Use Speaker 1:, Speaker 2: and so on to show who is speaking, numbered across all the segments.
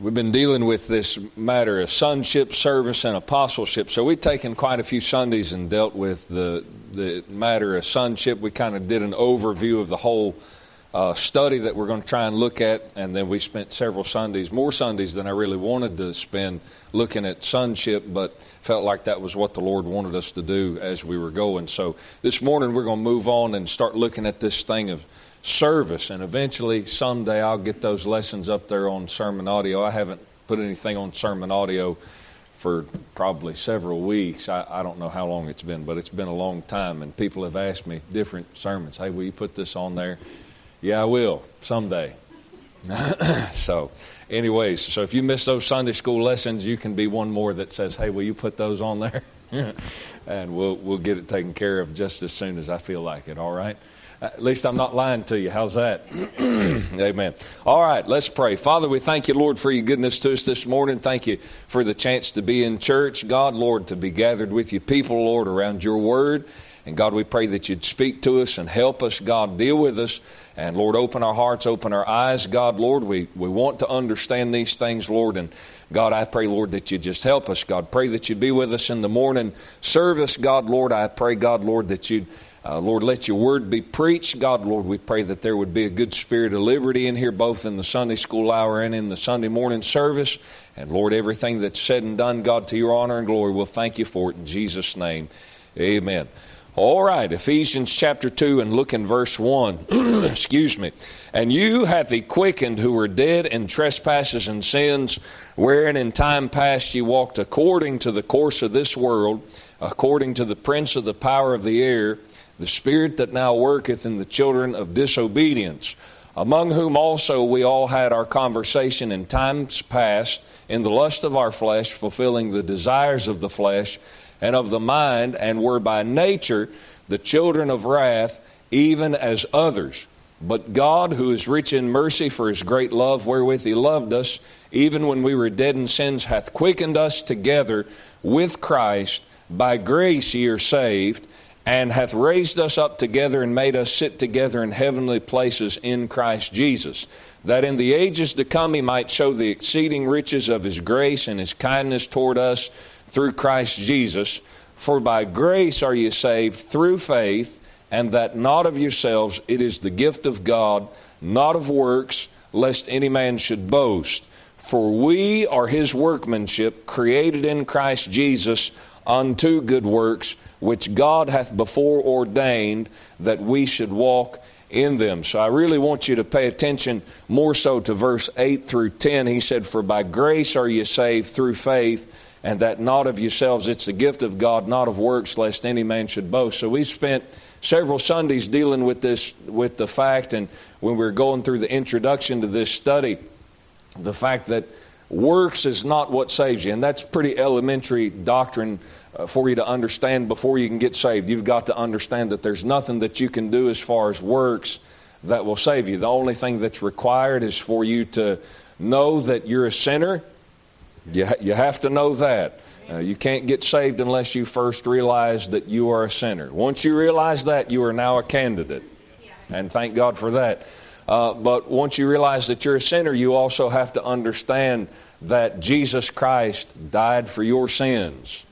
Speaker 1: we've been dealing with this matter of sonship, service, and apostleship. So we've taken quite a few Sundays and dealt with the the matter of sonship. We kind of did an overview of the whole uh, study that we're going to try and look at, and then we spent several Sundays, more Sundays than I really wanted to spend, looking at sonship, but felt like that was what the Lord wanted us to do as we were going. So this morning we're going to move on and start looking at this thing of service. And eventually, someday, I'll get those lessons up there on sermon audio. I haven't put anything on sermon audio for probably several weeks. I, I, don't know how long it's been, but it's been a long time. And people have asked me different sermons, hey, will you put this on there? Yeah, I will someday. so, anyways, so if you miss those Sunday school lessons, you can be one more that says, hey, will you put those on there? and we'll, we'll get it taken care of just as soon as I feel like it, all right? At least I'm not lying to you. How's that? Amen. All right, let's pray. Father, we thank you, Lord, for your goodness to us this morning. Thank you for the chance to be in church. God, Lord, to be gathered with you people, Lord, around your word. And God, we pray that you'd speak to us and help us. God, deal with us. And Lord, open our hearts, open our eyes. God, Lord, we, we want to understand these things, Lord. And God, I pray, Lord, that you just help us. God, pray that you'd be with us in the morning service. God, Lord, I pray, God, Lord, that you'd uh, Lord, let your word be preached. God, Lord, we pray that there would be a good spirit of liberty in here, both in the Sunday school hour and in the Sunday morning service. And Lord, everything that's said and done, God, to your honor and glory, we'll thank you for it in Jesus' name. Amen. All right, Ephesians chapter 2 and look in verse 1. Excuse me. And you hath he quickened who were dead in trespasses and sins, wherein in time past ye walked according to the course of this world, according to the prince of the power of the air the spirit that now worketh in the children of disobedience, among whom also we all had our conversation in times past in the lust of our flesh, fulfilling the desires of the flesh and of the mind, and were by nature the children of wrath, even as others. But God, who is rich in mercy for his great love wherewith he loved us, even when we were dead in sins, hath quickened us together with Christ. By grace ye are saved and hath raised us up together and made us sit together in heavenly places in Christ Jesus, that in the ages to come he might show the exceeding riches of his grace and his kindness toward us through Christ Jesus. For by grace are ye saved through faith, and that not of yourselves, it is the gift of God, not of works, lest any man should boast. For we are his workmanship, created in Christ Jesus unto good works, which God hath before ordained that we should walk in them. So I really want you to pay attention more so to verse 8 through 10. He said, For by grace are ye saved through faith, and that not of yourselves, it's the gift of God, not of works, lest any man should boast. So we spent several Sundays dealing with this, with the fact, and when we were going through the introduction to this study, the fact that works is not what saves you. And that's pretty elementary doctrine for you to understand before you can get saved. You've got to understand that there's nothing that you can do as far as works that will save you. The only thing that's required is for you to know that you're a sinner. You, ha- you have to know that. Uh, you can't get saved unless you first realize that you are a sinner. Once you realize that, you are now a candidate. And thank God for that. Uh, but once you realize that you're a sinner, you also have to understand that Jesus Christ died for your sins.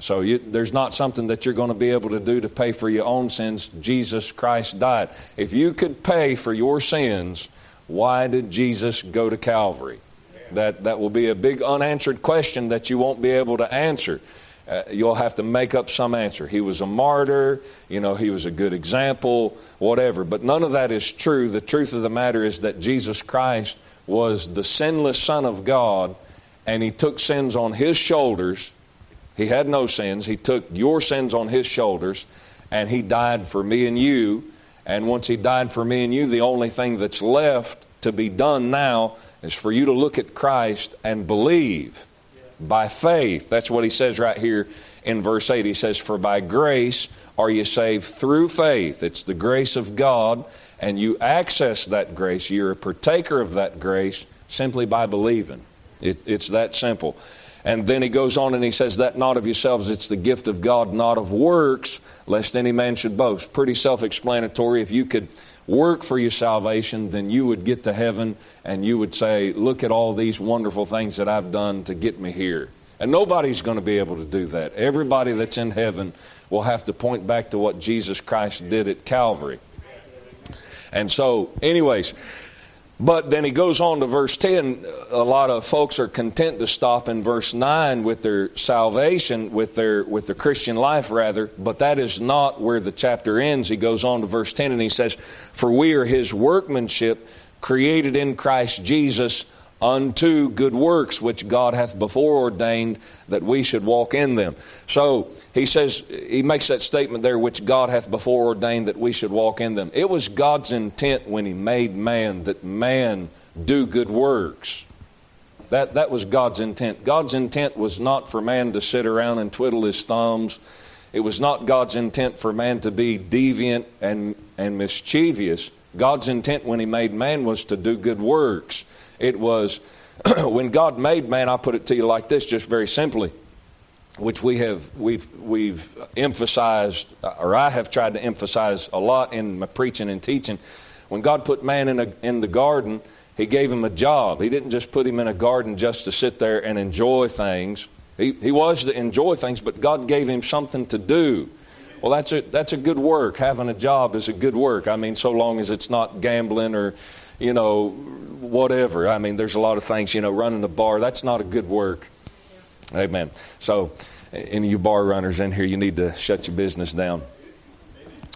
Speaker 1: So you, there's not something that you're going to be able to do to pay for your own sins. Jesus Christ died. If you could pay for your sins, why did Jesus go to Calvary? That, that will be a big unanswered question that you won't be able to answer. Uh, you'll have to make up some answer. He was a martyr, you know, he was a good example, whatever. But none of that is true. The truth of the matter is that Jesus Christ was the sinless Son of God, and he took sins on his shoulders. He had no sins. He took your sins on his shoulders, and he died for me and you. And once he died for me and you, the only thing that's left to be done now is for you to look at Christ and believe by faith. That's what he says right here in verse 8. He says, For by grace are you saved through faith. It's the grace of God, and you access that grace. You're a partaker of that grace simply by believing. It, it's that simple. And then he goes on and he says, That not of yourselves, it's the gift of God, not of works, lest any man should boast. Pretty self explanatory. If you could work for your salvation, then you would get to heaven and you would say, Look at all these wonderful things that I've done to get me here. And nobody's going to be able to do that. Everybody that's in heaven will have to point back to what Jesus Christ did at Calvary. And so, anyways, but then he goes on to verse 10. A lot of folks are content to stop in verse 9 with their salvation, with their, with their Christian life, rather. But that is not where the chapter ends. He goes on to verse 10 and he says, For we are his workmanship, created in Christ Jesus unto good works which God hath before ordained that we should walk in them. So he says, he makes that statement there, which God hath before ordained that we should walk in them. It was God's intent when he made man that man do good works. That, that was God's intent. God's intent was not for man to sit around and twiddle his thumbs. It was not God's intent for man to be deviant and, and mischievous. God's intent when he made man was to do good works. It was when God made man, I'll put it to you like this, just very simply, which we have we've we've emphasized, or I have tried to emphasize a lot in my preaching and teaching. When God put man in a, in the garden, He gave him a job. He didn't just put him in a garden just to sit there and enjoy things. He, he was to enjoy things, but God gave him something to do. Well, that's a, that's a good work. Having a job is a good work. I mean, so long as it's not gambling or, you know, whatever. I mean, there's a lot of things, you know, running a bar, that's not a good work. Amen. So, any of you bar runners in here, you need to shut your business down.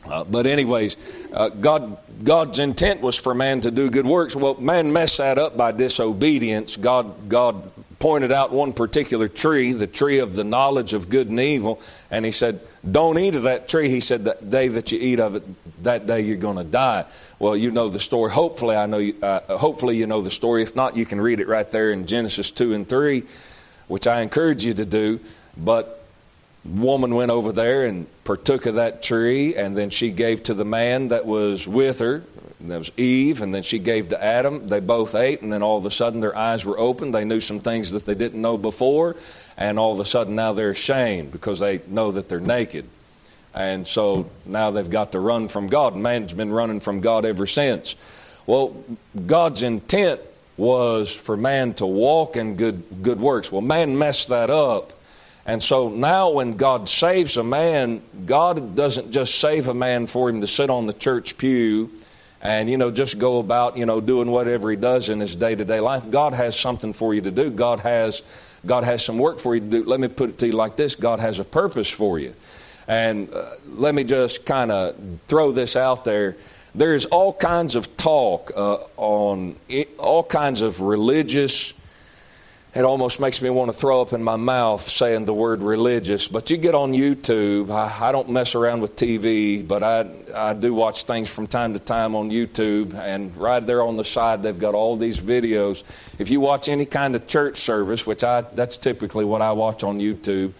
Speaker 1: Uh, but anyways, uh, God, God's intent was for man to do good works. Well, man messed that up by disobedience. God, God pointed out one particular tree, the tree of the knowledge of good and evil, and he said, Don't eat of that tree. He said, That day that you eat of it, that day you're going to die. Well, you know the story. Hopefully, I know. You, uh, hopefully, you know the story. If not, you can read it right there in Genesis two and three, which I encourage you to do. But woman went over there and partook of that tree, and then she gave to the man that was with her, there was Eve, and then she gave to Adam. They both ate, and then all of a sudden their eyes were opened. They knew some things that they didn't know before, and all of a sudden now they're ashamed because they know that they're naked. And so now they've got to run from God. Man's been running from God ever since. Well, God's intent was for man to walk in good, good works. Well, man messed that up. And so now, when God saves a man, God doesn't just save a man for him to sit on the church pew and you know just go about you know doing whatever he does in his day-to-day life. God has something for you to do. God has god has some work for you to do. Let me put it to you like this. God has a purpose for you. And uh, let me just kind of throw this out there. There's all kinds of talk uh, on it, all kinds of religious it almost makes me want to throw up in my mouth saying the word religious. But you get on YouTube. I, I, don't mess around with TV, but I, I do watch things from time to time on YouTube. And right there on the side, they've got all these videos. If you watch any kind of church service, which I, that's typically what I watch on YouTube,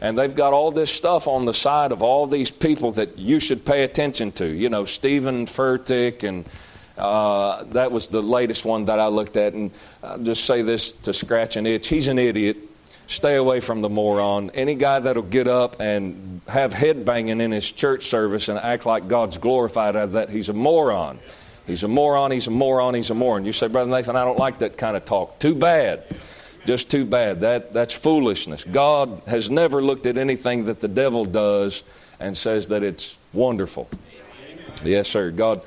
Speaker 1: and they've got all this stuff on the side of all these people that you should pay attention to. You know, Stephen Furtick and uh, that was the latest one that I looked at, and I'll just say this to scratch an itch. He's an idiot. Stay away from the moron. Any guy that'll get up and have head banging in his church service and act like God's glorified out of that, he's a moron. He's a moron, he's a moron, he's a moron. You say, Brother Nathan, I don't like that kind of talk. Too bad. Just too bad. That, that's foolishness. God has never looked at anything that the devil does and says that it's wonderful. Yes, sir. God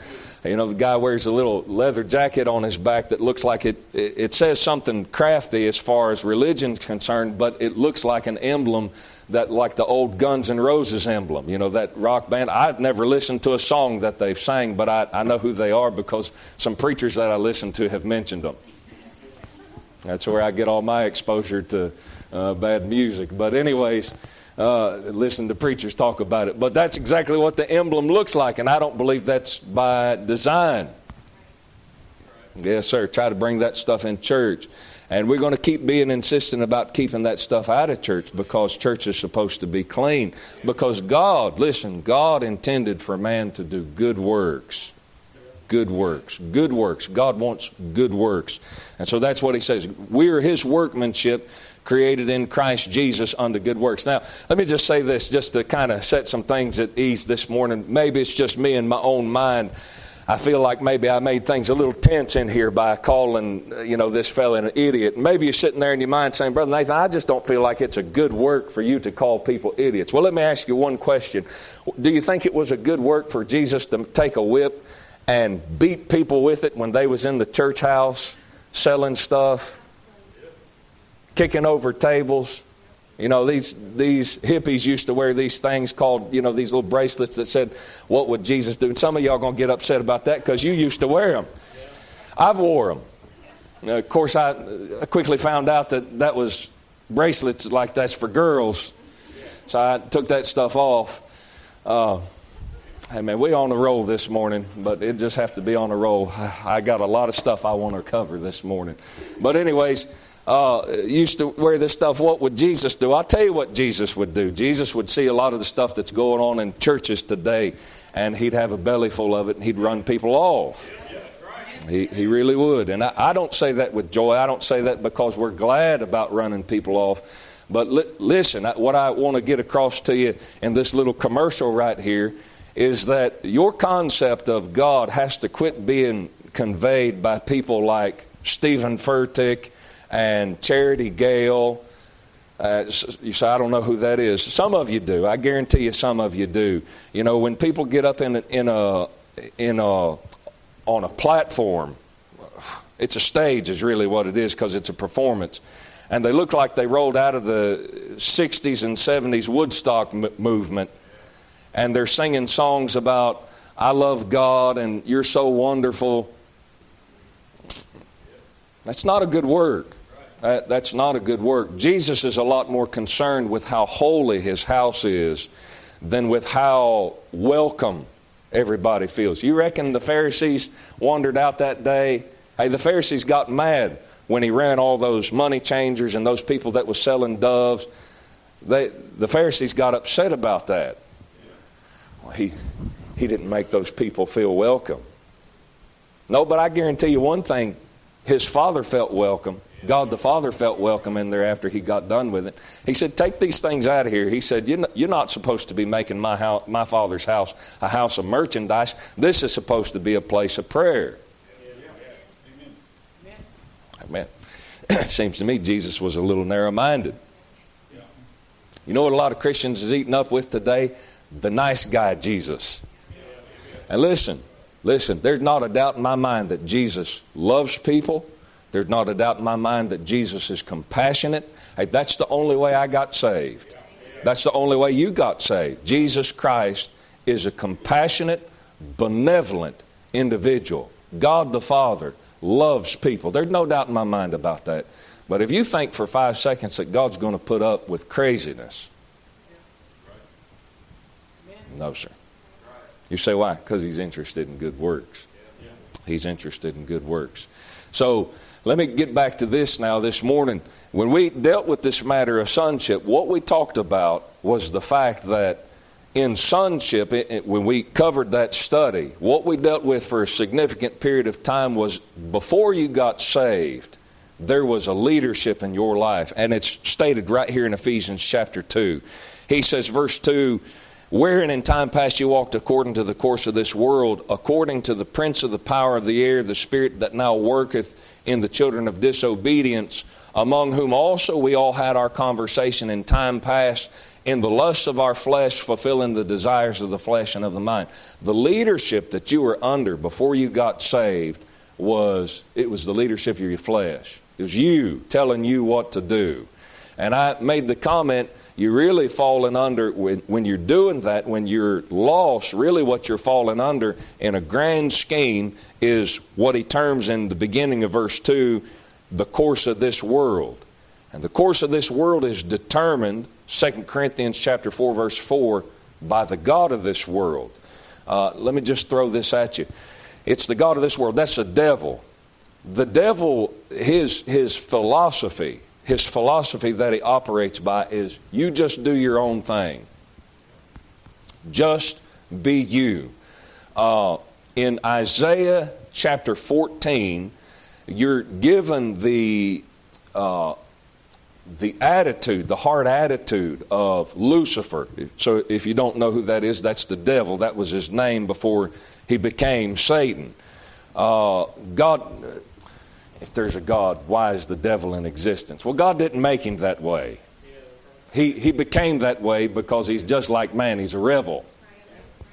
Speaker 1: you know, the guy wears a little leather jacket on his back that looks like it, it says something crafty as far as religion's concerned, but it looks like an emblem that, like the old Guns N' Roses emblem, you know, that rock band. I've never listened to a song that they've sang, but I, I know who they are because some preachers that I listen to have mentioned them. That's where I get all my exposure to uh, bad music. But, anyways, uh, listen to preachers talk about it. But that's exactly what the emblem looks like, and I don't believe that's by design. Yes, sir. Try to bring that stuff in church. And we're going to keep being insistent about keeping that stuff out of church because church is supposed to be clean. Because God, listen, God intended for man to do good works. Good works. Good works. God wants good works. And so that's what he says. We're his workmanship created in Christ Jesus unto good works. Now, let me just say this just to kind of set some things at ease this morning. Maybe it's just me in my own mind. I feel like maybe I made things a little tense in here by calling, uh, you know, this fellow an idiot. Maybe you're sitting there in your mind saying, Brother Nathan, I just don't feel like it's a good work for you to call people idiots. Well, let me ask you one question. Do you think it was a good work for Jesus to take a whip and beat people with it when they was in the church house selling stuff, kicking over tables? You know, these, these hippies used to wear these things called, you know, these little bracelets that said, What would Jesus do? And some of y'all going to get upset about that because you used to wear them. I've wore them. Now, of course, I, quickly found out that that was bracelets like that's for girls. So I took that stuff off. Uh, hey, man, we on a roll this morning, but it just have to be on a roll. I got a lot of stuff I want to cover this morning. But, anyways, uh, used to wear this stuff, what would Jesus do? I'll tell you what Jesus would do. Jesus would see a lot of the stuff that's going on in churches today, and he'd have a belly full of it, and he'd run people off. He, he really would. And I, I don't say that with joy. I don't say that because we're glad about running people off. But li- listen, what I want to get across to you in this little commercial right here is that your concept of God has to quit being conveyed by people like Stephen Furtick and Charity Gayle. Uh, you say, I don't know who that is. Some of you do. I guarantee you some of you do. You know, when people get up in a, in a, in a, on a platform, it's a stage, is really what it is, because it's a performance. And they look like they rolled out of the 60s and 70s Woodstock m- movement, and they're singing songs about, I love God and you're so wonderful. That's not a good word. That, that's not a good work. Jesus is a lot more concerned with how holy his house is than with how welcome everybody feels. You reckon the Pharisees wandered out that day? Hey, the Pharisees got mad when he ran all those money changers and those people that was selling doves. They, the Pharisees got upset about that. Well, he, he didn't make those people feel welcome. No, but I guarantee you one thing his father felt welcome God the Father felt welcome in there after he got done with it. He said, Take these things out of here. He said, You're not supposed to be making my, house, my Father's house a house of merchandise. This is supposed to be a place of prayer. Amen. It seems to me Jesus was a little narrow minded. You know what a lot of Christians is eating up with today? The nice guy, Jesus. And listen, listen, there's not a doubt in my mind that Jesus loves people there's not a doubt in my mind that Jesus is compassionate. Hey, that's the only way I got saved. That's the only way you got saved. Jesus Christ is a compassionate, benevolent individual. God the Father loves people. There's no doubt in my mind about that. But if you think for five seconds that God's going to put up with craziness, no, sir. You say why? Because he's interested in good works. He's interested in good works. So let me get back to this now this morning. When we dealt with this matter of sonship, what we talked about was the fact that in sonship, it, it, when we covered that study, what we dealt with for a significant period of time was before you got saved, there was a leadership in your life. And it's stated right here in Ephesians chapter 2. He says, verse 2 Wherein in time past you walked according to the course of this world, according to the prince of the power of the air, the spirit that now worketh in the children of disobedience, among whom also we all had our conversation in time past in the lusts of our flesh, fulfilling the desires of the flesh and of the mind. The leadership that you were under before you got saved was it was the leadership of your flesh. It was you telling you what to do. And I made the comment you're really falling under, when, when you're doing that, when you're lost, really what you're falling under in a grand scheme is what he terms in the beginning of verse 2 the course of this world. And the course of this world is determined, 2 Corinthians chapter 4, verse 4, by the God of this world. Uh, let me just throw this at you. It's the God of this world. That's the devil. The devil, his, his philosophy, his philosophy that he operates by is you just do your own thing. Just be you. Uh, in Isaiah chapter 14, you're given the uh, the attitude, the hard attitude of Lucifer. So if you don't know who that is, that's the devil. That was his name before he became Satan. Uh, God, if there's a God, why is the devil in existence? Well, God didn't make him that way. He, he became that way because he's just like man, he's a rebel.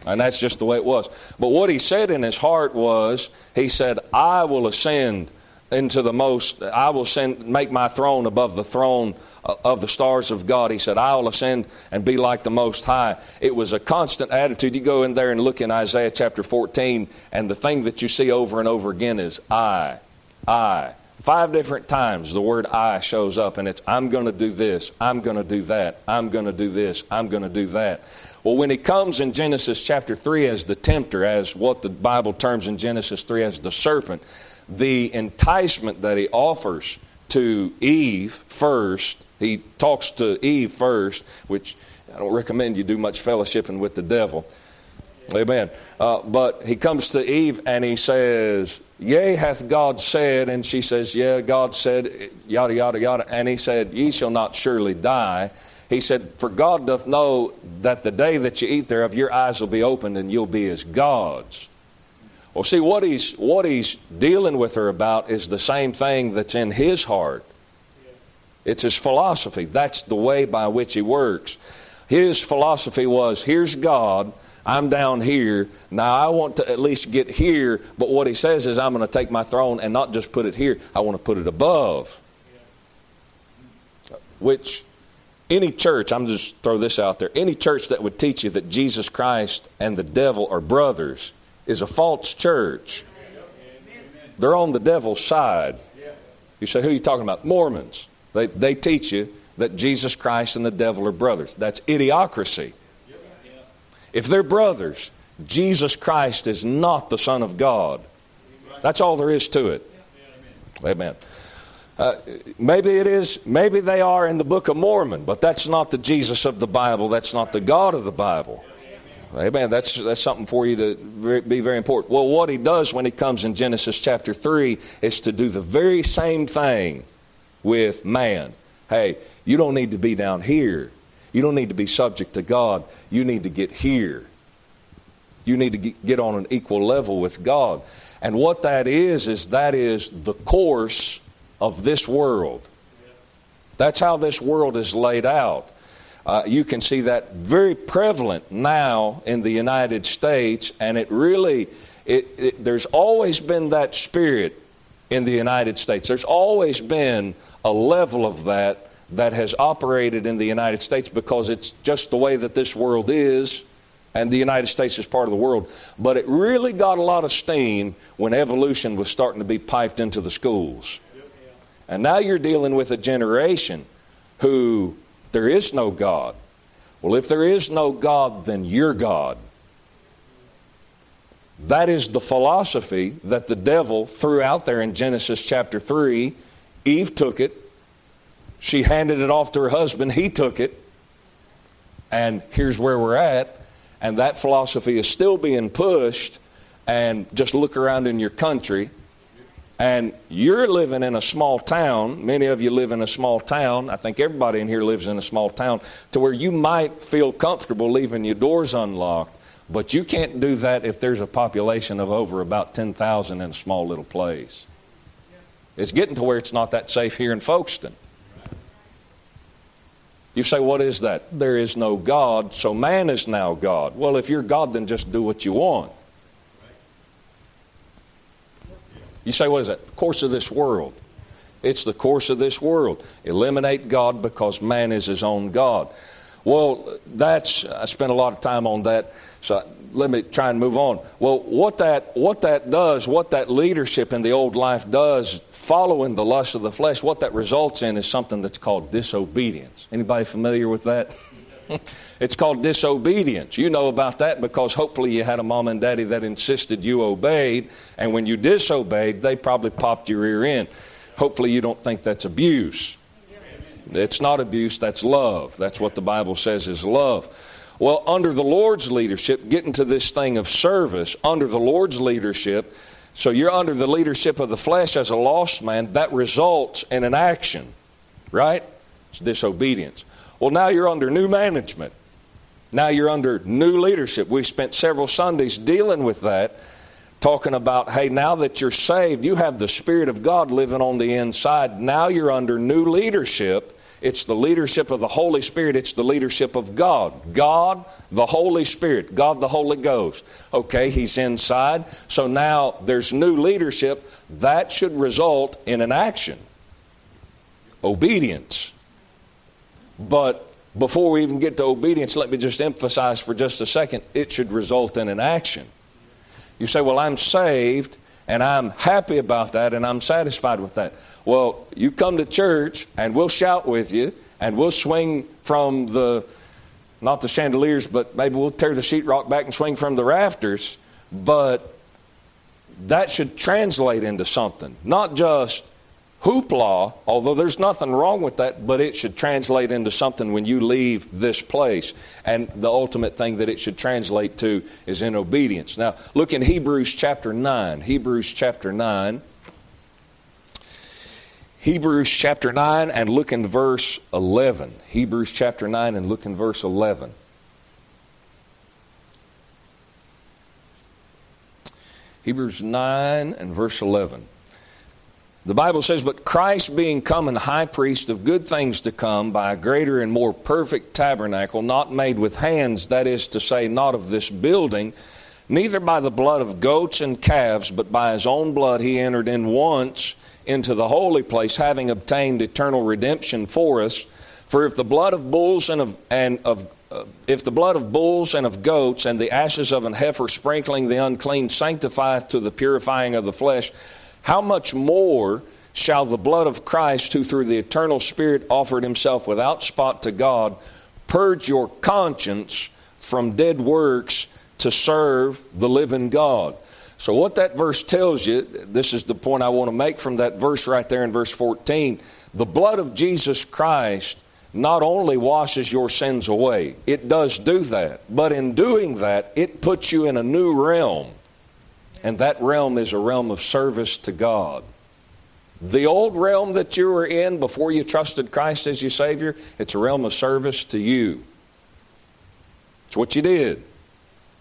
Speaker 1: And that's just the way it was. But what he said in his heart was, he said, I will ascend into the most, I will send, make my throne above the throne uh, of the stars of God. He said, I will ascend and be like the Most High. It was a constant attitude. You go in there and look in Isaiah chapter 14, and the thing that you see over and over again is I, I. Five different times the word I shows up, and it's I'm going to do this, I'm going to do that, I'm going to do this, I'm going to do that. Well, when he comes in Genesis chapter 3 as the tempter, as what the Bible terms in Genesis 3 as the serpent, the enticement that he offers to Eve first, he talks to Eve first, which I don't recommend you do much fellowshipping with the devil. Amen. Uh, but he comes to Eve and he says, Yea, hath God said, and she says, Yeah, God said, yada, yada, yada. And he said, Ye shall not surely die. He said, For God doth know that the day that you eat thereof, your eyes will be opened and you'll be as gods. Well, see, what he's, what he's dealing with her about is the same thing that's in his heart. It's his philosophy. That's the way by which he works. His philosophy was here's God, I'm down here. Now I want to at least get here, but what he says is I'm going to take my throne and not just put it here, I want to put it above. Which any church, I'm just throw this out there, any church that would teach you that Jesus Christ and the devil are brothers is a false church. They're on the devil's side. You say, who are you talking about? Mormons. They, they teach you that Jesus Christ and the devil are brothers. That's idiocracy. If they're brothers, Jesus Christ is not the Son of God. That's all there is to it. Amen. Uh, maybe it is, maybe they are in the Book of Mormon, but that's not the Jesus of the Bible. That's not the God of the Bible. Amen. That's, that's something for you to be very important. Well, what he does when he comes in Genesis chapter 3 is to do the very same thing with man. Hey, you don't need to be down here. You don't need to be subject to God. You need to get here. You need to get on an equal level with God. And what that is, is that is the course of this world. That's how this world is laid out. Uh, you can see that very prevalent now in the United States, and it really, it, it, there's always been that spirit in the United States. There's always been a level of that that has operated in the United States because it's just the way that this world is, and the United States is part of the world. But it really got a lot of steam when evolution was starting to be piped into the schools. And now you're dealing with a generation who there is no God. Well, if there is no God, then you're God. That is the philosophy that the devil threw out there in Genesis chapter 3. Eve took it. She handed it off to her husband. He took it. And here's where we're at. And that philosophy is still being pushed. And just look around in your country and you're living in a small town, many of you live in a small town. I think everybody in here lives in a small town, to where you might feel comfortable leaving your doors unlocked, but you can't do that if there's a population of over about 10,000 in a small little place. It's getting to where it's not that safe here in Folkston. You say, what is that? There is no God, so man is now God. Well, if you're God, then just do what you want. You say, what is that? The course of this world. It's the course of this world. Eliminate God because man is his own God. Well, that's, I spent a lot of time on that, so let me try and move on. Well, what that, what that does, what that leadership in the old life does, following the lust of the flesh, what that results in is something that's called disobedience. Anybody familiar with that? it's called disobedience. You know about that because hopefully you had a mom and daddy that insisted you obeyed, and when you disobeyed, they probably popped your ear in. Hopefully you don't think that's abuse. It's not abuse, that's love. That's what the Bible says is love. Well, under the Lord's leadership, getting to this thing of service, under the Lord's leadership, so you're under the leadership of the flesh as a lost man, that results in an action, right? It's disobedience. Well, now you're under new management. Now you're under new leadership. We spent several Sundays dealing with that, talking about, hey, now that you're saved, you have the Spirit of God living on the inside. Now you're under new leadership. It's the leadership of the Holy Spirit. It's the leadership of God. God, the Holy Spirit. God, the Holy Ghost. Okay, He's inside. So now there's new leadership. That should result in an action obedience. But before we even get to obedience, let me just emphasize for just a second it should result in an action. You say, Well, I'm saved and I'm happy about that and I'm satisfied with that. Well, you come to church and we'll shout with you and we'll swing from the, not the chandeliers, but maybe we'll tear the sheetrock back and swing from the rafters. But that should translate into something, not just hoopla, although there's nothing wrong with that, but it should translate into something when you leave this place. And the ultimate thing that it should translate to is in obedience. Now, look in Hebrews chapter 9. Hebrews chapter 9. Hebrews chapter 9 and look in verse 11. Hebrews chapter 9 and look in verse 11. Hebrews 9 and verse 11. The Bible says, But Christ being come and high priest of good things to come by a greater and more perfect tabernacle, not made with hands, that is to say, not of this building, neither by the blood of goats and calves, but by his own blood he entered in once into the holy place, having obtained eternal redemption for us. For if the blood of bulls and of, and of uh, if the blood of bulls and of goats and the ashes of an heifer sprinkling the unclean sanctifieth to the purifying of the flesh, how much more shall the blood of Christ, who through the eternal Spirit offered himself without spot to God, purge your conscience from dead works to serve the living God? So, what that verse tells you, this is the point I want to make from that verse right there in verse 14. The blood of Jesus Christ not only washes your sins away, it does do that, but in doing that, it puts you in a new realm and that realm is a realm of service to God. The old realm that you were in before you trusted Christ as your Savior, it's a realm of service to you. It's what you did.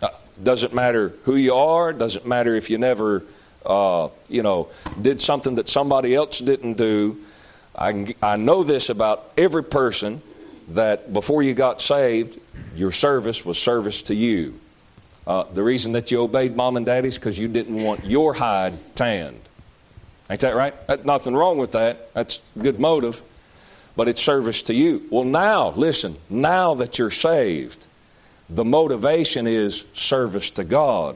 Speaker 1: Uh, doesn't matter who you are, doesn't matter if you never, uh, you know, did something that somebody else didn't do. I, I know this about every person that before you got saved, your service was service to you. Uh, the reason that you obeyed mom and daddy is because you didn't want your hide tanned. Ain't that right? That's nothing wrong with that. That's good motive, but it's service to you. Well, now, listen, now that you're saved, the motivation is service to God.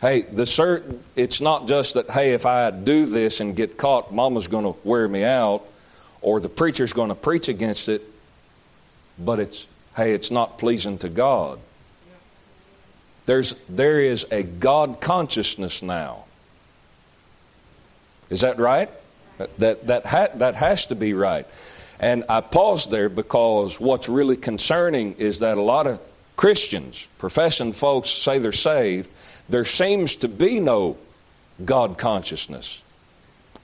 Speaker 1: Hey, the cert, it's not just that, hey, if I do this and get caught, mama's going to wear me out or the preacher's going to preach against it, but it's hey, it's not pleasing to God. There's, there is a God consciousness now. Is that right? That, that, ha- that has to be right. And I pause there because what's really concerning is that a lot of Christians, professing folks, say they're saved. There seems to be no God consciousness.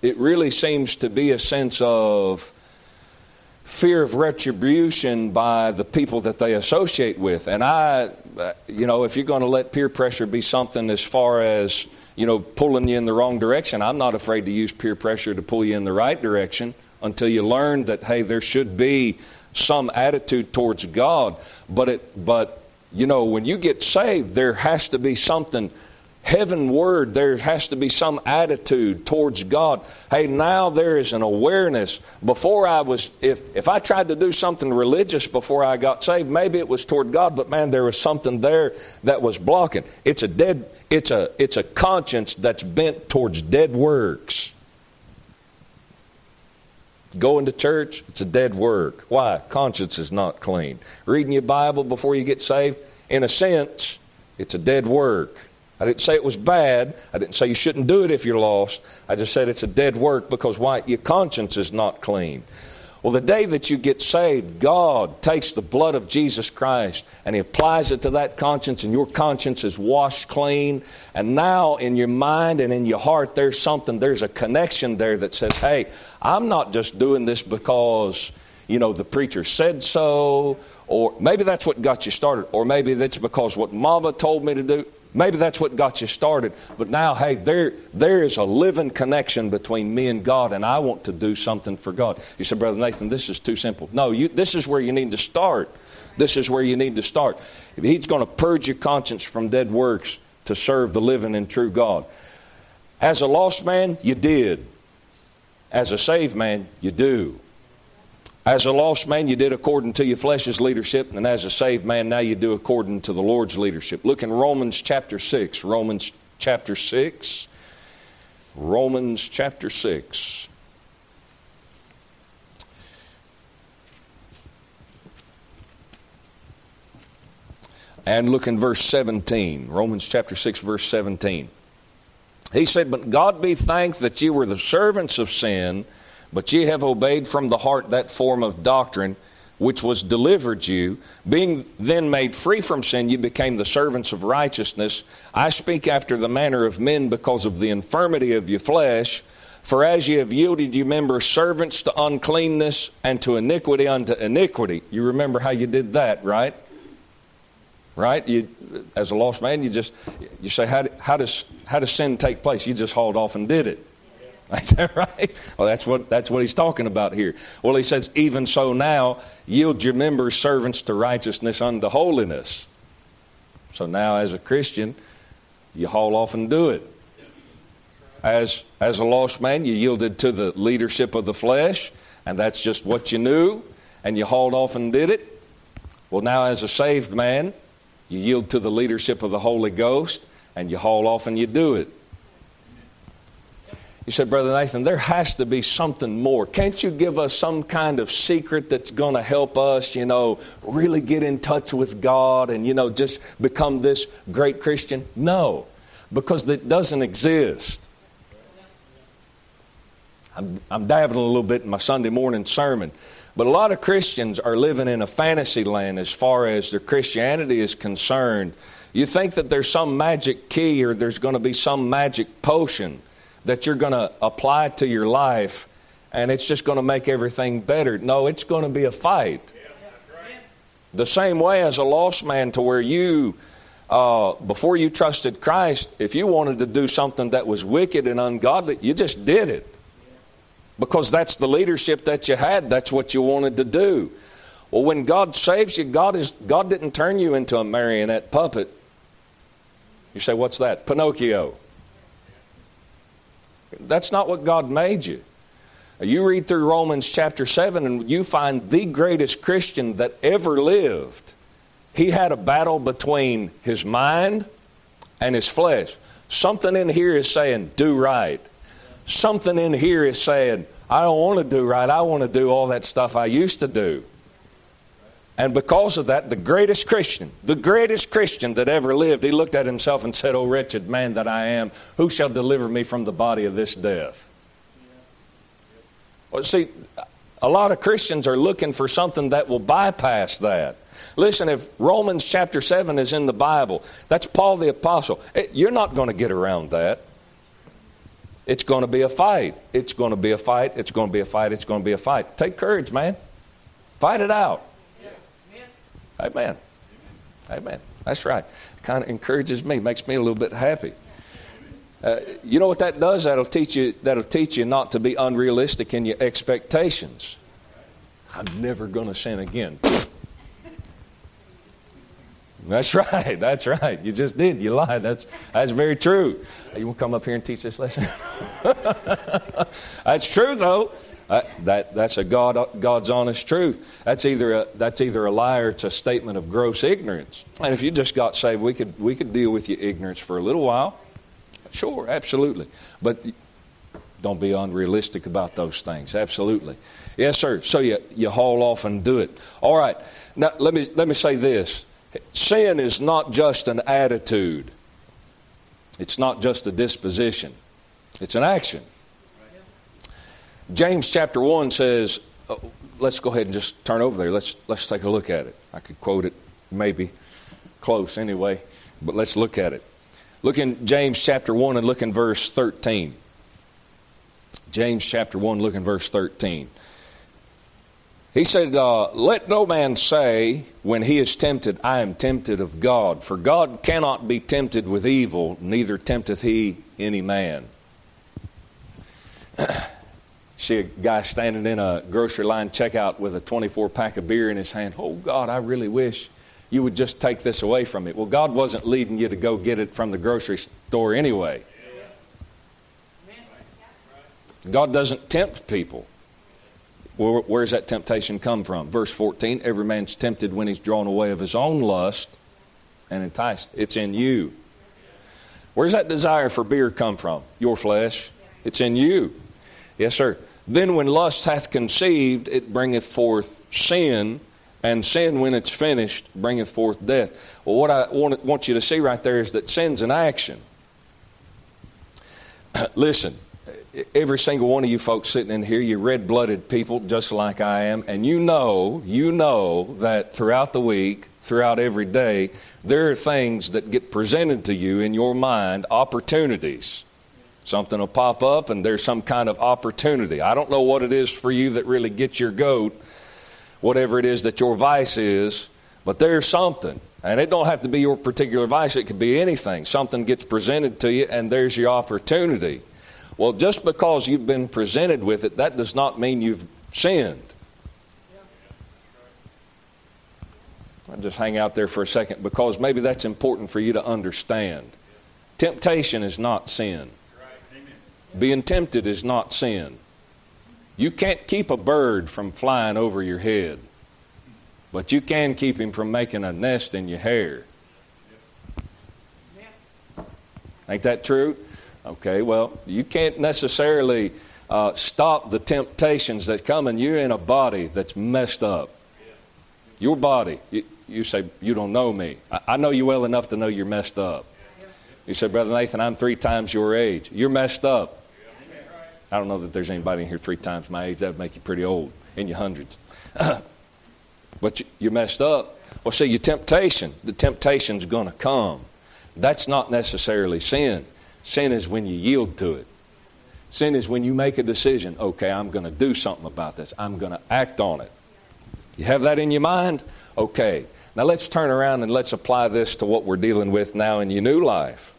Speaker 1: It really seems to be a sense of fear of retribution by the people that they associate with. And I, uh, you know, if you're going to let peer pressure be something as far as, you know, pulling you in the wrong direction, I'm not afraid to use peer pressure to pull you in the right direction until you learn that, hey, there should be some attitude towards God. But it, but, you know, when you get saved, there has to be something heavenward, there has to be some attitude towards God. Hey, now there is an awareness. Before I was, if, if I tried to do something religious before I got saved, maybe it was toward God, but man, there was something there that was blocking. It's a dead, it's a, it's a conscience that's bent towards dead works. Going to church, it's a dead work. Why? Conscience is not clean. Reading your Bible before you get saved, in a sense, it's a dead work. I didn't say it was bad. I didn't say you shouldn't do it if you're lost. I just said it's a dead work because why? Your conscience is not clean. Well, the day that you get saved, God takes the blood of Jesus Christ and He applies it to that conscience, and your conscience is washed clean. And now, in your mind and in your heart, there's something, there's a connection there that says, hey, I'm not just doing this because, you know, the preacher said so, or maybe that's what got you started, or maybe that's because what mama told me to do. Maybe that's what got you started. But now, hey, there, there is a living connection between me and God, and I want to do something for God. You said, Brother Nathan, this is too simple. No, you, this is where you need to start. This is where you need to start. If He's going to purge your conscience from dead works to serve the living and true God. As a lost man, you did. As a saved man, you do. As a lost man, you did according to your flesh's leadership, and as a saved man, now you do according to the Lord's leadership. Look in Romans chapter 6. Romans chapter 6. Romans chapter 6. And look in verse 17. Romans chapter 6, verse 17. He said, But God be thanked that you were the servants of sin but ye have obeyed from the heart that form of doctrine which was delivered you. Being then made free from sin, you became the servants of righteousness. I speak after the manner of men because of the infirmity of your flesh. For as ye have yielded you members servants to uncleanness and to iniquity unto iniquity. You remember how you did that, right? Right? You, as a lost man, you just you say, how, how does how does sin take place? You just hauled off and did it. Is that right? Well, that's what, that's what he's talking about here. Well, he says, even so now, yield your members servants to righteousness unto holiness. So now, as a Christian, you haul off and do it. As, as a lost man, you yielded to the leadership of the flesh, and that's just what you knew, and you hauled off and did it. Well, now, as a saved man, you yield to the leadership of the Holy Ghost, and you haul off and you do it. You said, Brother Nathan, there has to be something more. Can't you give us some kind of secret that's going to help us, you know, really get in touch with God and, you know, just become this great Christian? No, because it doesn't exist. I'm, I'm dabbling a little bit in my Sunday morning sermon. But a lot of Christians are living in a fantasy land as far as their Christianity is concerned. You think that there's some magic key or there's going to be some magic potion that you're going to apply to your life and it's just going to make everything better. No, it's going to be a fight. The same way as a lost man, to where you, uh, before you trusted Christ, if you wanted to do something that was wicked and ungodly, you just did it. Because that's the leadership that you had, that's what you wanted to do. Well, when God saves you, God, is, God didn't turn you into a marionette puppet. You say, what's that? Pinocchio. That's not what God made you. You read through Romans chapter 7 and you find the greatest Christian that ever lived. He had a battle between his mind and his flesh. Something in here is saying, do right. Something in here is saying, I don't want to do right. I want to do all that stuff I used to do. And because of that, the greatest Christian, the greatest Christian that ever lived, he looked at himself and said, O wretched man that I am, who shall deliver me from the body of this death? Well, see, a lot of Christians are looking for something that will bypass that. Listen, if Romans chapter 7 is in the Bible, that's Paul the Apostle. Eh, you're not going to get around that. It's going to be a fight. It's going to be a fight. It's going to be a fight. It's going to be a fight. Take courage, man. Fight it out. Amen. Amen. That's right. Kind of encourages me, makes me a little bit happy. Uh, you know what that does? That'll teach you. That'll teach you not to be unrealistic in your expectations. I'm never going to sin again. That's right. That's right. You just did. You lied. That's that's very true. You want to come up here and teach this lesson? that's true, though. That, that's a God, God's honest truth. That's either, a, that's either a lie or it's a statement of gross ignorance. And if you just got saved, we could, we could deal with your ignorance for a little while. Sure, absolutely. But don't be unrealistic about those things. Absolutely. Yes, sir. So you, you haul off and do it. All right. Now, let me, let me say this sin is not just an attitude, it's not just a disposition, it's an action. James chapter 1 says, uh, let's go ahead and just turn over there. Let's, let's take a look at it. I could quote it, maybe close anyway, but let's look at it. Look in James chapter 1 and look in verse 13. James chapter 1, look in verse 13. He said, uh, Let no man say when he is tempted, I am tempted of God. For God cannot be tempted with evil, neither tempteth he any man. See a guy standing in a grocery line checkout with a 24 pack of beer in his hand. Oh, God, I really wish you would just take this away from me. Well, God wasn't leading you to go get it from the grocery store anyway. God doesn't tempt people. Where, where's that temptation come from? Verse 14 Every man's tempted when he's drawn away of his own lust and enticed. It's in you. Where's that desire for beer come from? Your flesh. It's in you. Yes, sir. Then when lust hath conceived, it bringeth forth sin, and sin, when it's finished, bringeth forth death. Well, what I want, want you to see right there is that sin's an action. Listen, every single one of you folks sitting in here, you red blooded people just like I am, and you know, you know that throughout the week, throughout every day, there are things that get presented to you in your mind, opportunities. Something will pop up and there's some kind of opportunity. I don't know what it is for you that really gets your goat, whatever it is that your vice is, but there's something. And it don't have to be your particular vice, it could be anything. Something gets presented to you and there's your opportunity. Well, just because you've been presented with it, that does not mean you've sinned. I'll just hang out there for a second because maybe that's important for you to understand. Temptation is not sin. Being tempted is not sin. You can't keep a bird from flying over your head, but you can keep him from making a nest in your hair. Ain't that true? Okay, well, you can't necessarily uh, stop the temptations that come, and you're in a body that's messed up. Your body, you, you say, You don't know me. I, I, know you well enough to know you're messed up. You say, Brother Nathan, I'm three times your age. You're messed up. I don't know that there's anybody in here three times my age. That would make you pretty old, in your hundreds. but you, you're messed up. Well, see, your temptation, the temptation's going to come. That's not necessarily sin. Sin is when you yield to it. Sin is when you make a decision, okay, I'm going to do something about this. I'm going to act on it. You have that in your mind? Okay. Now let's turn around and let's apply this to what we're dealing with now in your new life.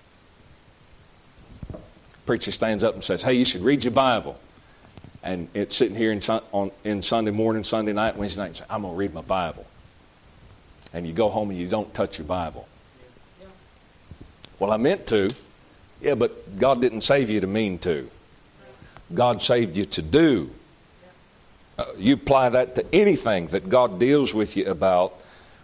Speaker 1: Preacher stands up and says, Hey, you should read your Bible. And it's sitting here in, on, in Sunday morning, Sunday night, Wednesday night, and say, I'm going to read my Bible. And you go home and you don't touch your Bible. Well, I meant to. Yeah, but God didn't save you to mean to. God saved you to do. Uh, you apply that to anything that God deals with you about.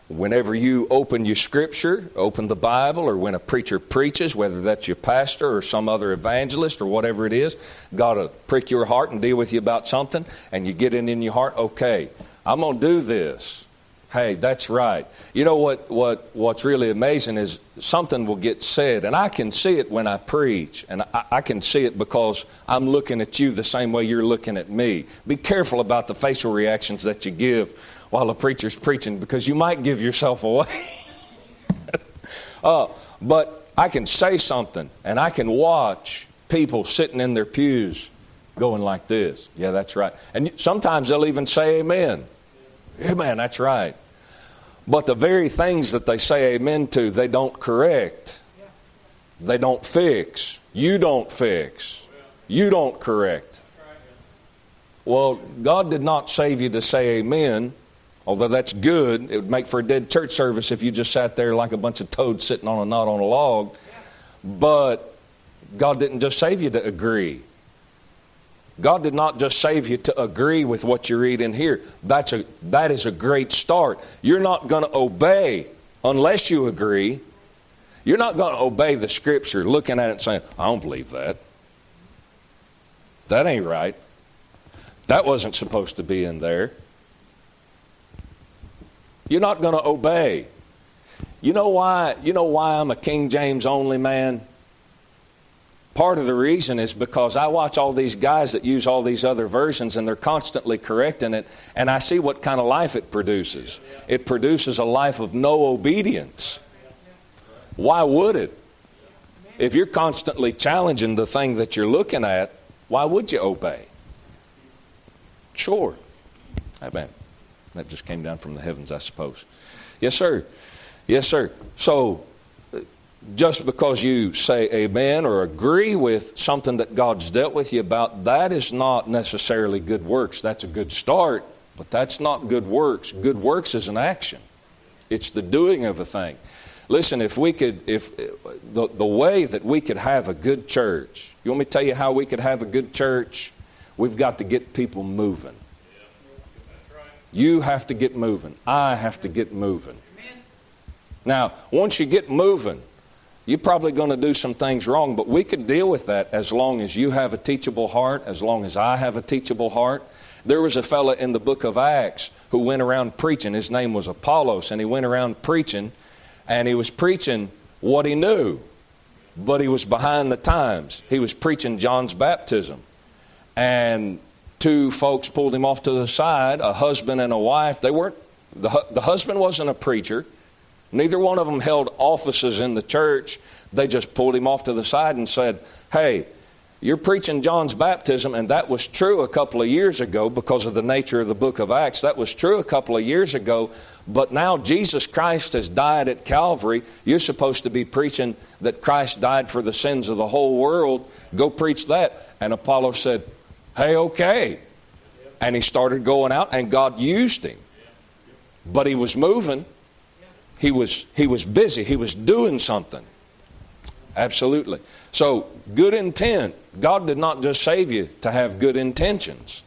Speaker 1: Whenever you open your scripture, open the Bible, or when a preacher preaches, whether that's your pastor or some other evangelist or whatever it is, God will prick your heart and deal with you about something, and you get it in your heart, okay, I'm going to do this. Hey, that's right. You know what, what, what's really amazing is something will get said, and I can see it when I preach, and I, I, can see it because I'm looking at you the same way you're looking at me. Be careful about the facial reactions that you give while a preacher's preaching because you might give yourself away. uh, but I can say something, and I can watch people sitting in their pews going like this. Yeah, that's right. And sometimes they'll even say amen. Amen, that's right. But the very things that they say amen to, they don't correct. They don't fix. You don't fix. You don't correct. Well, God did not save you to say amen, although that's good. It would make for a dead church service if you just sat there like a bunch of toads sitting on a knot on a log. But God didn't just save you to agree. God did not just save you to agree with what you read in here. That's a, that is a great start. You're not going to obey unless you agree. You're not going to obey the scripture looking at it and saying, I don't believe that. That ain't right. That wasn't supposed to be in there. You're not going to obey. You know why? You know why I'm a King James only man? Part of the reason is because I watch all these guys that use all these other versions and they're constantly correcting it, and I see what kind of life it produces. It produces a life of no obedience. Why would it? If you're constantly challenging the thing that you're looking at, why would you obey? Sure. Amen. That just came down from the heavens, I suppose. Yes, sir. Yes, sir. So, just because you say amen or agree with something that God's dealt with you about, that is not necessarily good works. That's a good start, but that's not good works. Good works is an action, it's the doing of a thing. Listen, if we could, if the, the way that we could have a good church, you want me to tell you how we could have a good church? We've got to get people moving. You have to get moving. I have to get moving. Now, once you get moving, you're probably going to do some things wrong, but we can deal with that as long as you have a teachable heart, as long as I have a teachable heart. There was a fellow in the book of Acts who went around preaching. His name was Apollos, and he went around preaching, and he was preaching what he knew, but he was behind the times. He was preaching John's baptism. And two folks pulled him off to the side, a husband and a wife. They weren't, the, the husband wasn't a preacher, Neither one of them held offices in the church. They just pulled him off to the side and said, Hey, you're preaching John's baptism, and that was true a couple of years ago because of the nature of the book of Acts. That was true a couple of years ago, but now Jesus Christ has died at Calvary. You're supposed to be preaching that Christ died for the sins of the whole world. Go preach that. And Apollo said, Hey, okay. And he started going out, and God used him. But he was moving. He was, he was busy, he was doing something. Absolutely. So, good intent. God did not just save you to have good intentions.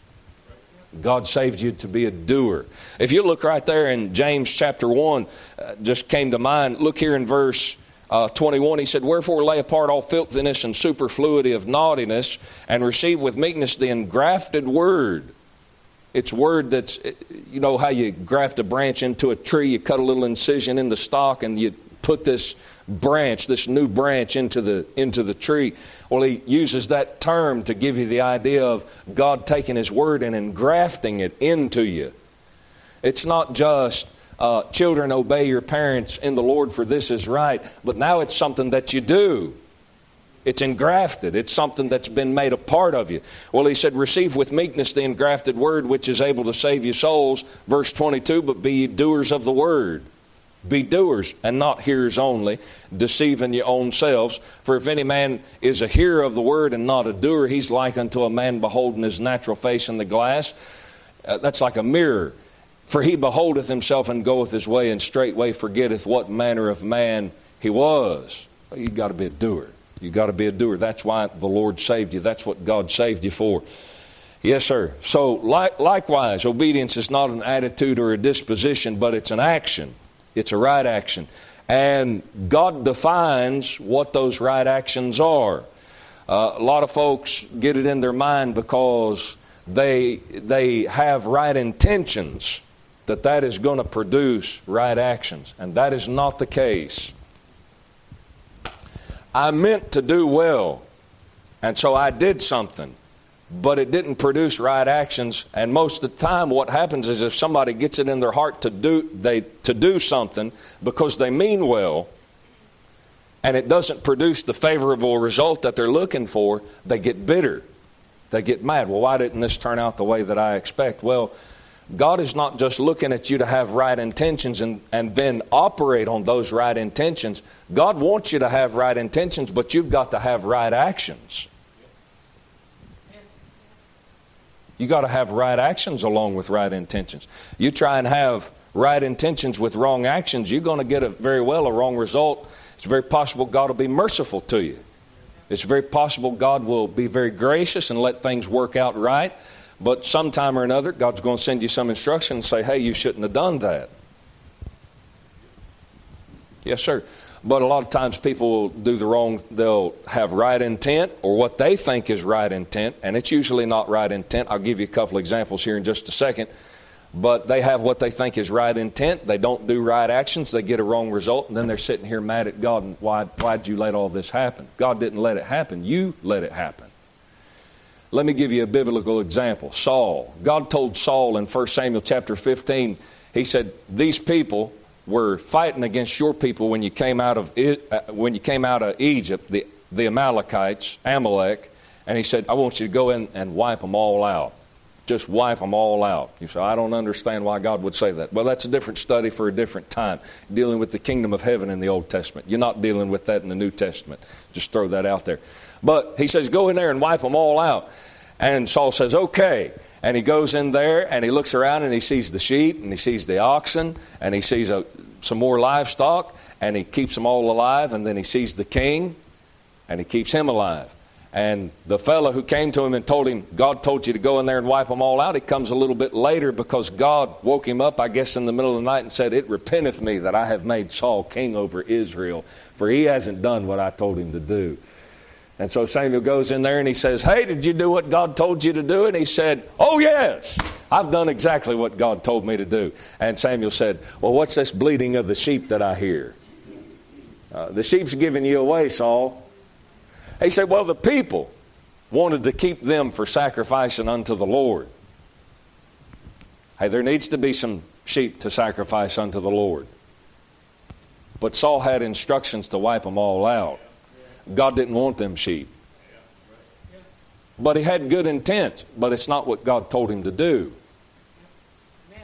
Speaker 1: God saved you to be a doer. If you look right there in James chapter 1, uh, just came to mind, look here in verse uh, 21. He said, Wherefore lay apart all filthiness and superfluity of naughtiness, and receive with meekness the engrafted word it's word that's, you know, how you graft a branch into a tree, you cut a little incision in the stalk, and you put this branch, this new branch into the into the tree. Well, he uses that term to give you the idea of God taking his word and engrafting it into you. It's not just uh, children obey your parents in the Lord for this is right, but now it's something that you do. It's engrafted. It's something that's been made a part of you. Well, he said, Receive with meekness the engrafted word which is able to save your souls. Verse 22 But be doers of the word. Be doers and not hearers only, deceiving your own selves. For if any man is a hearer of the word and not a doer, he's like unto a man beholding his natural face in the glass. Uh, that's like a mirror. For he beholdeth himself and goeth his way, and straightway forgetteth what manner of man he was. Well, you've got to be a doer. You got to be a doer. That's why the Lord saved you. That's what God saved you for. Yes, sir. So, like, likewise, obedience is not an attitude or a disposition, but it's an action. It's a right action. And God defines what those right actions are. Uh, a lot of folks get it in their mind because they, they have right intentions that that is going to produce right actions. And that is not the case. I meant to do well, and so I did something, but it didn't produce right actions. And most of the time, what happens is if somebody gets it in their heart to do, they, to do something because they mean well, and it doesn't produce the favorable result that they're looking for, they get bitter. They get mad. Well, why didn't this turn out the way that I expect? Well, God is not just looking at you to have right intentions and, and then operate on those right intentions. God wants you to have right intentions, but you've got to have right actions. You got to have right actions along with right intentions. You try and have right intentions with wrong actions, you're going to get a very well a wrong result. It's very possible God will be merciful to you. It's very possible God will be very gracious and let things work out right. But sometime or another, God's going to send you some instruction and say, hey, you shouldn't have done that. Yes, sir. But a lot of times people will do the wrong, they'll have right intent or what they think is right intent, and it's usually not right intent. I'll give you a couple examples here in just a second. but they have what they think is right intent. They don't do right actions. They get a wrong result, and then they're sitting here mad at God. And why, why'd you let all this happen? God didn't let it happen. You let it happen. Let me give you a biblical example. Saul. God told Saul in 1 Samuel chapter 15, he said, These people were fighting against your people when you came out of, uh, when you came out of Egypt, the, the Amalekites, Amalek. And he said, I want you to go in and wipe them all out just wipe them all out. You say, I don't understand why God would say that. Well, that's a different study for a different time, dealing with the kingdom of heaven in the Old Testament. You're not dealing with that in the New Testament. Just throw that out there. But he says, go in there and wipe them all out. And Saul says, okay. And he goes in there and he looks around and he sees the sheep and he sees the oxen and he sees a, some more livestock and he keeps them all alive. And then he sees the king and he keeps him alive. And the fellow who came to him and told him, God told you to go in there and wipe them all out, he comes a little bit later because God woke him up, I guess, in the middle of the night and said, It repenteth me that I have made Saul king over Israel, for he hasn't done what I told him to do. And so Samuel goes in there and he says, Hey, did you do what God told you to do? And he said, Oh, yes, I've done exactly what God told me to do. And Samuel said, Well, what's this bleating of the sheep that I hear? Uh, the sheep's giving you away, Saul. He said, Well, the people wanted to keep them for sacrificing unto the Lord. Hey, there needs to be some sheep to sacrifice unto the Lord. But Saul had instructions to wipe them all out. God didn't want them sheep. But he had good intent, but it's not what God told him to do.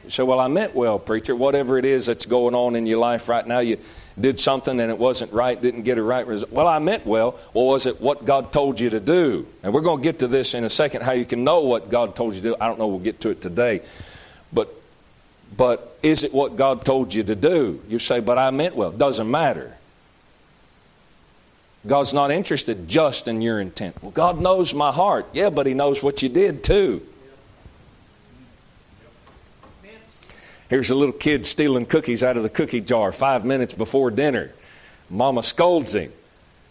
Speaker 1: Say, Well, I meant well, preacher. Whatever it is that's going on in your life right now, you did something and it wasn't right, didn't get a right result. Well, I meant well. Well, was it what God told you to do? And we're going to get to this in a second, how you can know what God told you to do. I don't know, we'll get to it today. But, but is it what God told you to do? You say, but I meant well. Doesn't matter. God's not interested just in your intent. Well, God knows my heart. Yeah, but He knows what you did too. Here's a little kid stealing cookies out of the cookie jar five minutes before dinner. Mama scolds him.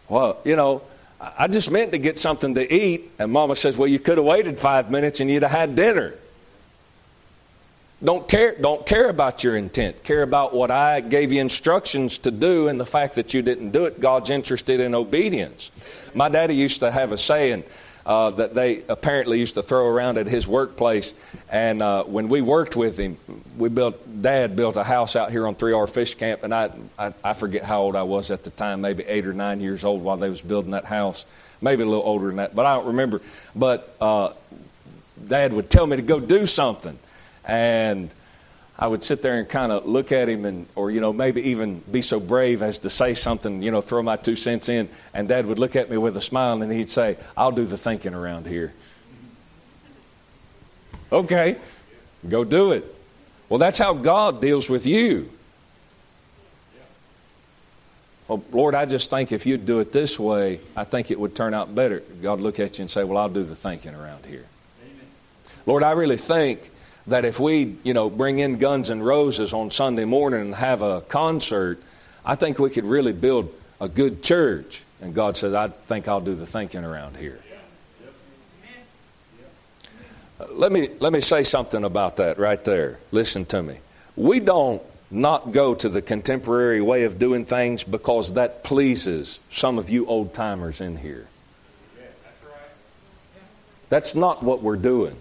Speaker 1: Well, you know, I just meant to get something to eat. And Mama says, Well, you could have waited five minutes and you'd have had dinner. Don't care, don't care about your intent. Care about what I gave you instructions to do and the fact that you didn't do it. God's interested in obedience. My daddy used to have a saying uh, that they apparently used to throw around at his workplace. And uh, when we worked with him, we built. Dad built a house out here on 3R Fish Camp, and I, I, I forget how old I was at the time, maybe eight or nine years old while they was building that house, maybe a little older than that, but I don't remember. But uh, Dad would tell me to go do something, and I would sit there and kind of look at him and, or, you know, maybe even be so brave as to say something, you know, throw my two cents in. And dad would look at me with a smile and he'd say, I'll do the thinking around here. Okay, go do it. Well, that's how God deals with you. Well, Lord, I just think if you'd do it this way, I think it would turn out better. God look at you and say, Well, I'll do the thinking around here. Amen. Lord, I really think that if we, you know, bring in Guns N' Roses on Sunday morning and have a concert, I think we could really build a good church. And God says, I think I'll do the thinking around here. Uh, let me, let me say something about that right there. Listen to me. We don't not go to the contemporary way of doing things because that pleases some of you old timers in here. That's not what we're doing.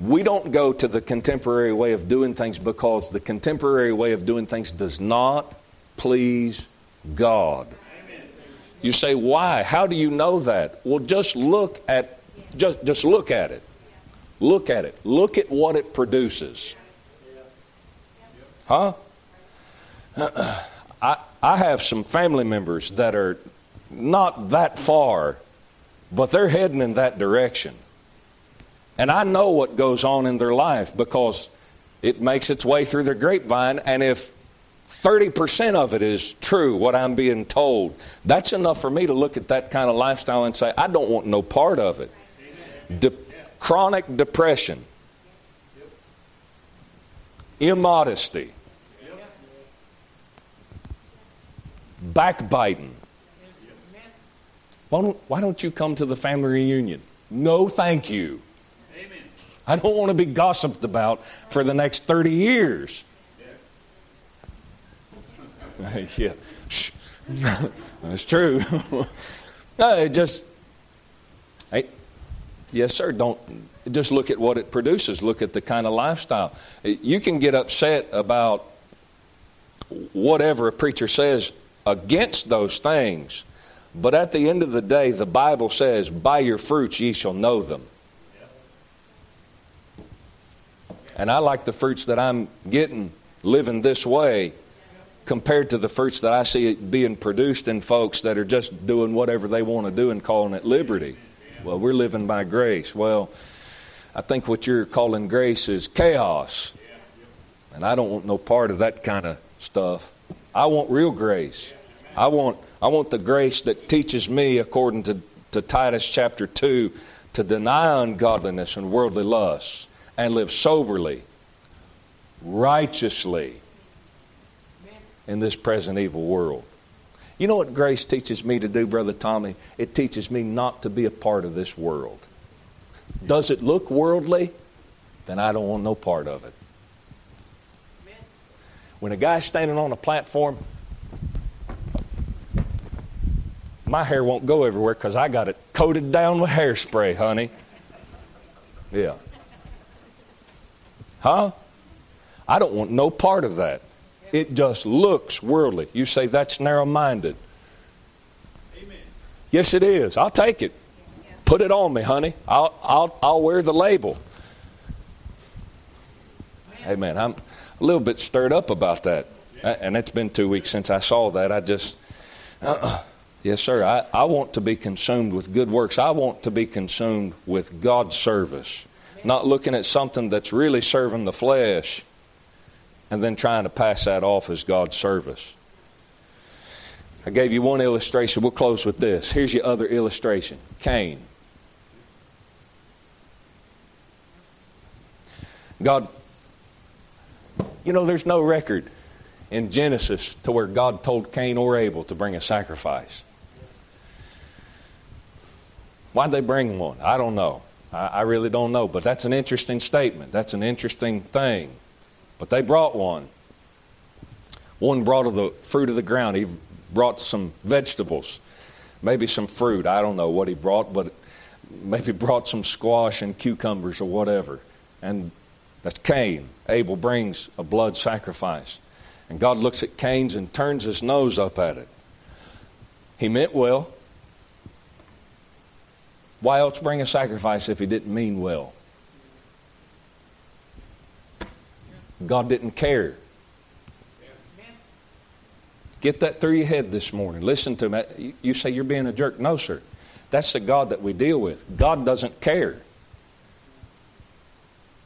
Speaker 1: We don't go to the contemporary way of doing things because the contemporary way of doing things does not please God. You say, why? How do you know that? Well, just look at just, just look at it. Look at it. Look at what it produces. Huh? I, I have some family members that are not that far, but they're heading in that direction. And I know what goes on in their life because it makes its way through their grapevine. And if 30% of it is true, what I'm being told, that's enough for me to look at that kind of lifestyle and say, I don't want no part of it. De- chronic depression, immodesty, backbiting. Why don't, why don't you come to the family reunion? No, thank you. I don't want to be gossiped about for the next 30 years. yeah. That's true. no, just, hey, yes, sir. Don't just look at what it produces. Look at the kind of lifestyle. You can get upset about whatever a preacher says against those things, but at the end of the day, the Bible says, By your fruits ye shall know them. And I like the fruits that I'm getting living this way compared to the fruits that I see being produced in folks that are just doing whatever they want to do and calling it liberty. Well, we're living by grace. Well, I think what you're calling grace is chaos. And I don't want no part of that kind of stuff. I want real grace. I want, I want the grace that teaches me, according to, to Titus chapter 2, to deny ungodliness and worldly lusts and live soberly, righteously, in this present evil world. You know what grace teaches me to do, Brother Tommy? It teaches me not to be a part of this world. Does it look worldly? Then I don't want no part of it. When a guy's standing on a platform, my hair won't go everywhere because I got it coated down with hairspray, honey. Yeah. Huh? I don't want no part of that. It just looks worldly. You say that's narrow minded. Amen. Yes, it is. I'll take it. Put it on me, honey. I'll, I'll, I'll wear the label. Hey, man, I'm a little bit stirred up about that. And it's been two weeks since I saw that. I just, uh-uh. yes, sir. I, I want to be consumed with good works. I want to be consumed with God's service, not looking at something that's really serving the flesh and then trying to pass that off as God's service. I gave you one illustration. We'll close with this. Here's your other illustration Cain. God, you know, there's no record in Genesis to where God told Cain or Abel to bring a sacrifice. Why'd they bring one? I don't know. I, I really don't know. But that's an interesting statement. That's an interesting thing. But they brought one. One brought of the fruit of the ground. He brought some vegetables, maybe some fruit. I don't know what he brought, but maybe brought some squash and cucumbers or whatever. And that's Cain. Abel brings a blood sacrifice. And God looks at Cain's and turns his nose up at it. He meant well. Why else bring a sacrifice if he didn't mean well? God didn't care. Get that through your head this morning. Listen to me. Uh, you say you're being a jerk. No, sir. That's the God that we deal with. God doesn't care.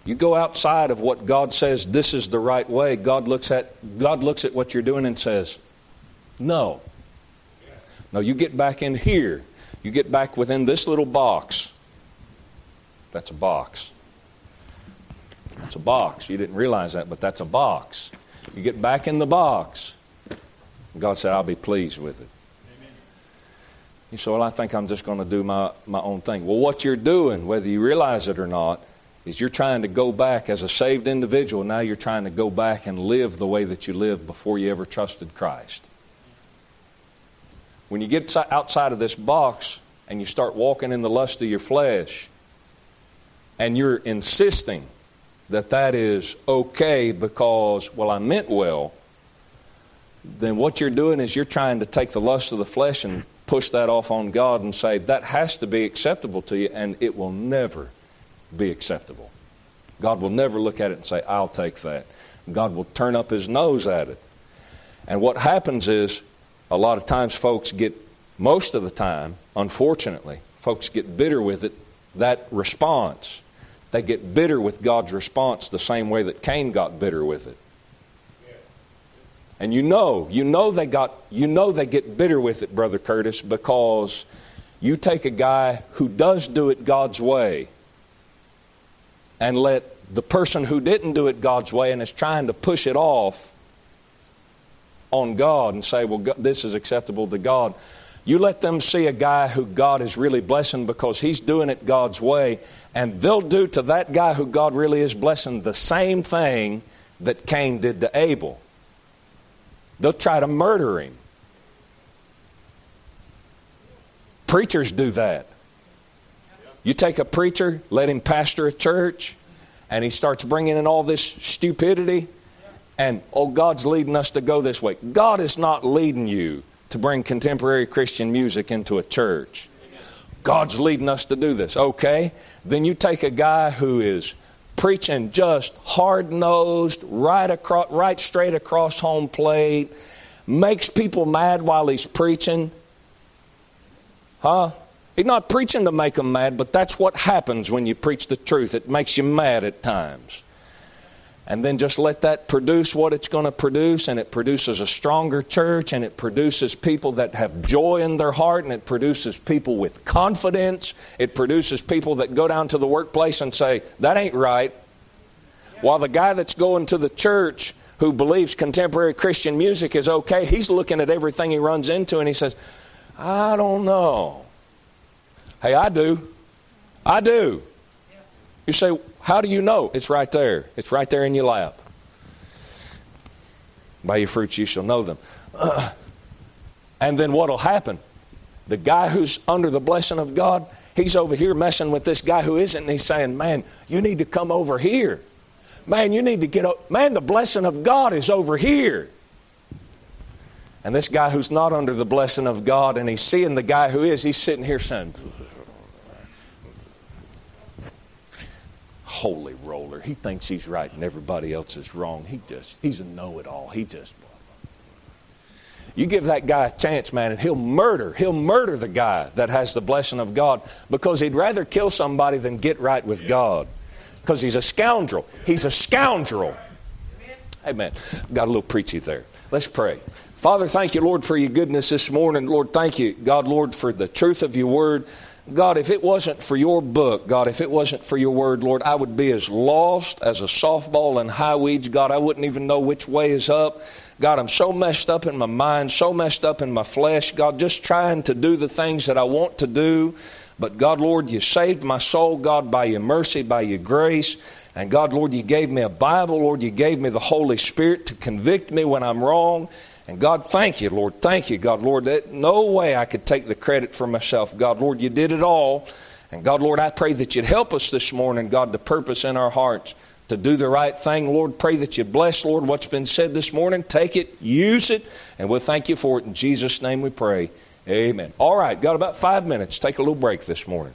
Speaker 1: You go outside of what God says this is the right way, God looks at God looks at what you're doing and says, "No." No, you get back in here. You get back within this little box. That's a box. That's a box. You didn't realize that, but that's a box. You get back in the box. God said, I'll be pleased with it. Amen. You say, Well, I think I'm just going to do my, my own thing. Well, what you're doing, whether you realize it or not, is you're trying to go back as a saved individual. Now you're trying to go back and live the way that you lived before you ever trusted Christ. When you get outside of this box and you start walking in the lust of your flesh, and you're insisting that that is okay because, well, I meant well, then what you're doing is you're trying to take the lust of the flesh and push that off on God and say, that has to be acceptable to you, and it will never be acceptable. God will never look at it and say, I'll take that. God will turn up his nose at it. And what happens is, a lot of times folks get, most of the time, unfortunately, folks get bitter with it, that response. They get bitter with God's response the same way that Cain got bitter with it. And you know, you know they got you know they get bitter with it, brother Curtis, because you take a guy who does do it God's way and let the person who didn't do it God's way and is trying to push it off on God and say, well, this is acceptable to God. You let them see a guy who God is really blessing because he's doing it God's way, and they'll do to that guy who God really is blessing the same thing that Cain did to Abel. They'll try to murder him. Preachers do that. You take a preacher, let him pastor a church, and he starts bringing in all this stupidity, and oh, God's leading us to go this way. God is not leading you to bring contemporary Christian music into a church. God's leading us to do this. Okay, then you take a guy who is preaching just hard nosed, right across, right straight across home plate, makes people mad while he's preaching. Huh? He's not preaching to make them mad, but that's what happens when you preach the truth. It makes you mad at times. And then just let that produce what it's going to produce, and it produces a stronger church, and it produces people that have joy in their heart, and it produces people with confidence. It produces people that go down to the workplace and say, That ain't right. While the guy that's going to the church who believes contemporary Christian music is okay, he's looking at everything he runs into and he says, I don't know. Hey, I do. I do. You say, How do you know? It's right there. It's right there in your lap. By your fruits you shall know them. Uh, and then what will happen? The guy who's under the blessing of God, he's over here messing with this guy who isn't, and he's saying, Man, you need to come over here. Man, you need to get up. Man, the blessing of God is over here. And this guy who's not under the blessing of God, and he's seeing the guy who is, he's sitting here saying, holy roller. He thinks he's right and everybody else is wrong. He just, he's a know it all. He just, you give that guy a chance, man, and he'll murder. He'll murder the guy that has the blessing of God because he'd rather kill somebody than get right with God because he's a scoundrel. He's a scoundrel. Amen. Got a little preachy there. Let's pray. Father, thank you, Lord, for your goodness this morning. Lord, thank you, God, Lord, for the truth of your word. God, if it wasn't for your book, God, if it wasn't for your word, Lord, I would be as lost as a softball in high weeds. God, I wouldn't even know which way is up. God, I'm so messed up in my mind, so messed up in my flesh. God, just trying to do the things that I want to do. But God, Lord, you saved my soul, God, by your mercy, by your grace. And God, Lord, you gave me a Bible, Lord, you gave me the Holy Spirit to convict me when I'm wrong. And God, thank you, Lord. Thank you, God, Lord. That no way I could take the credit for myself. God, Lord, you did it all. And God, Lord, I pray that you'd help us this morning, God, to purpose in our hearts to do the right thing. Lord, pray that you bless, Lord, what's been said this morning. Take it, use it, and we'll thank you for it. In Jesus' name we pray. Amen. All right, got about five minutes. Take a little break this morning.